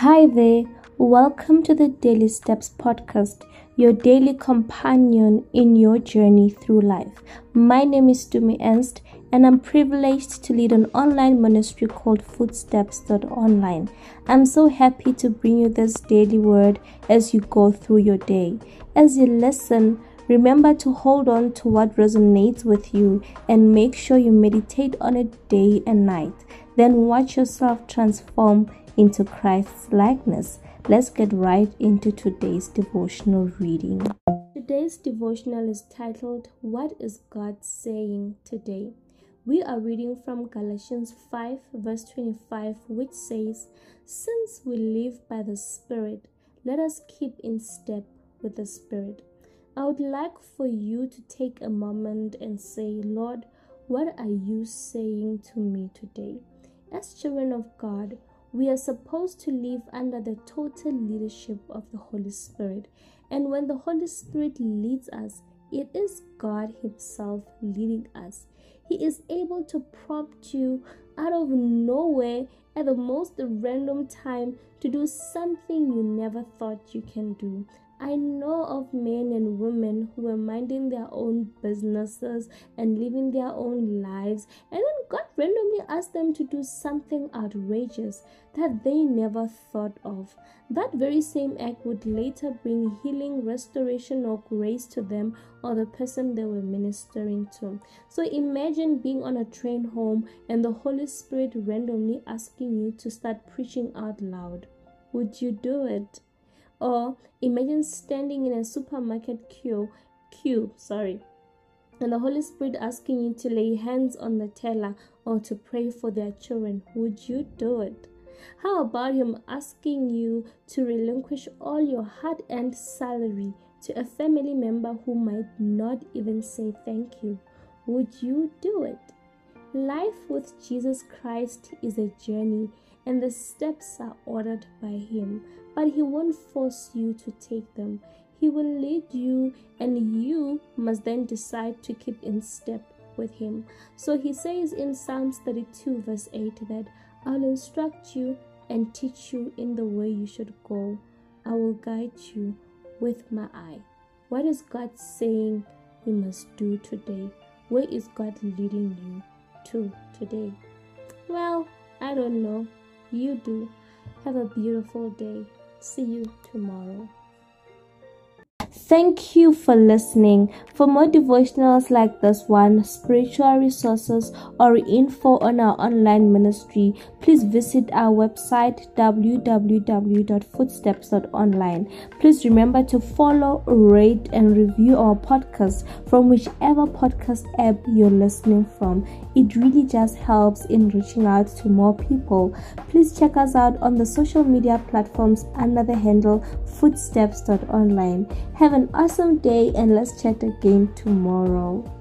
Hi there, welcome to the Daily Steps podcast, your daily companion in your journey through life. My name is Dumi Ernst, and I'm privileged to lead an online ministry called Footsteps.online. I'm so happy to bring you this daily word as you go through your day. As you listen, Remember to hold on to what resonates with you and make sure you meditate on it day and night. Then watch yourself transform into Christ's likeness. Let's get right into today's devotional reading. Today's devotional is titled, What is God Saying Today? We are reading from Galatians 5, verse 25, which says, Since we live by the Spirit, let us keep in step with the Spirit. I would like for you to take a moment and say, Lord, what are you saying to me today? As children of God, we are supposed to live under the total leadership of the Holy Spirit. And when the Holy Spirit leads us, it is God Himself leading us. He is able to prompt you out of nowhere at the most random time to do something you never thought you can do. I know of men and women who were minding their own businesses and living their own lives, and then God randomly asked them to do something outrageous that they never thought of. That very same act would later bring healing, restoration, or grace to them or the person they were ministering to. So imagine being on a train home and the Holy Spirit randomly asking you to start preaching out loud. Would you do it? Or imagine standing in a supermarket queue, queue, sorry, and the Holy Spirit asking you to lay hands on the teller or to pray for their children. Would you do it? How about Him asking you to relinquish all your hard earned salary to a family member who might not even say thank you? Would you do it? Life with Jesus Christ is a journey and the steps are ordered by Him, but He won't force you to take them. He will lead you, and you must then decide to keep in step with Him. So He says in Psalms 32, verse 8, that I'll instruct you and teach you in the way you should go. I will guide you with my eye. What is God saying you must do today? Where is God leading you to today? Well, I don't know. You do. Have a beautiful day. See you tomorrow. Thank you for listening. For more devotionals like this one, spiritual resources, or info on our online ministry, please visit our website www.footsteps.online. Please remember to follow, rate, and review our podcast from whichever podcast app you're listening from. It really just helps in reaching out to more people. Please check us out on the social media platforms under the handle footsteps.online. Have an awesome day and let's chat again tomorrow.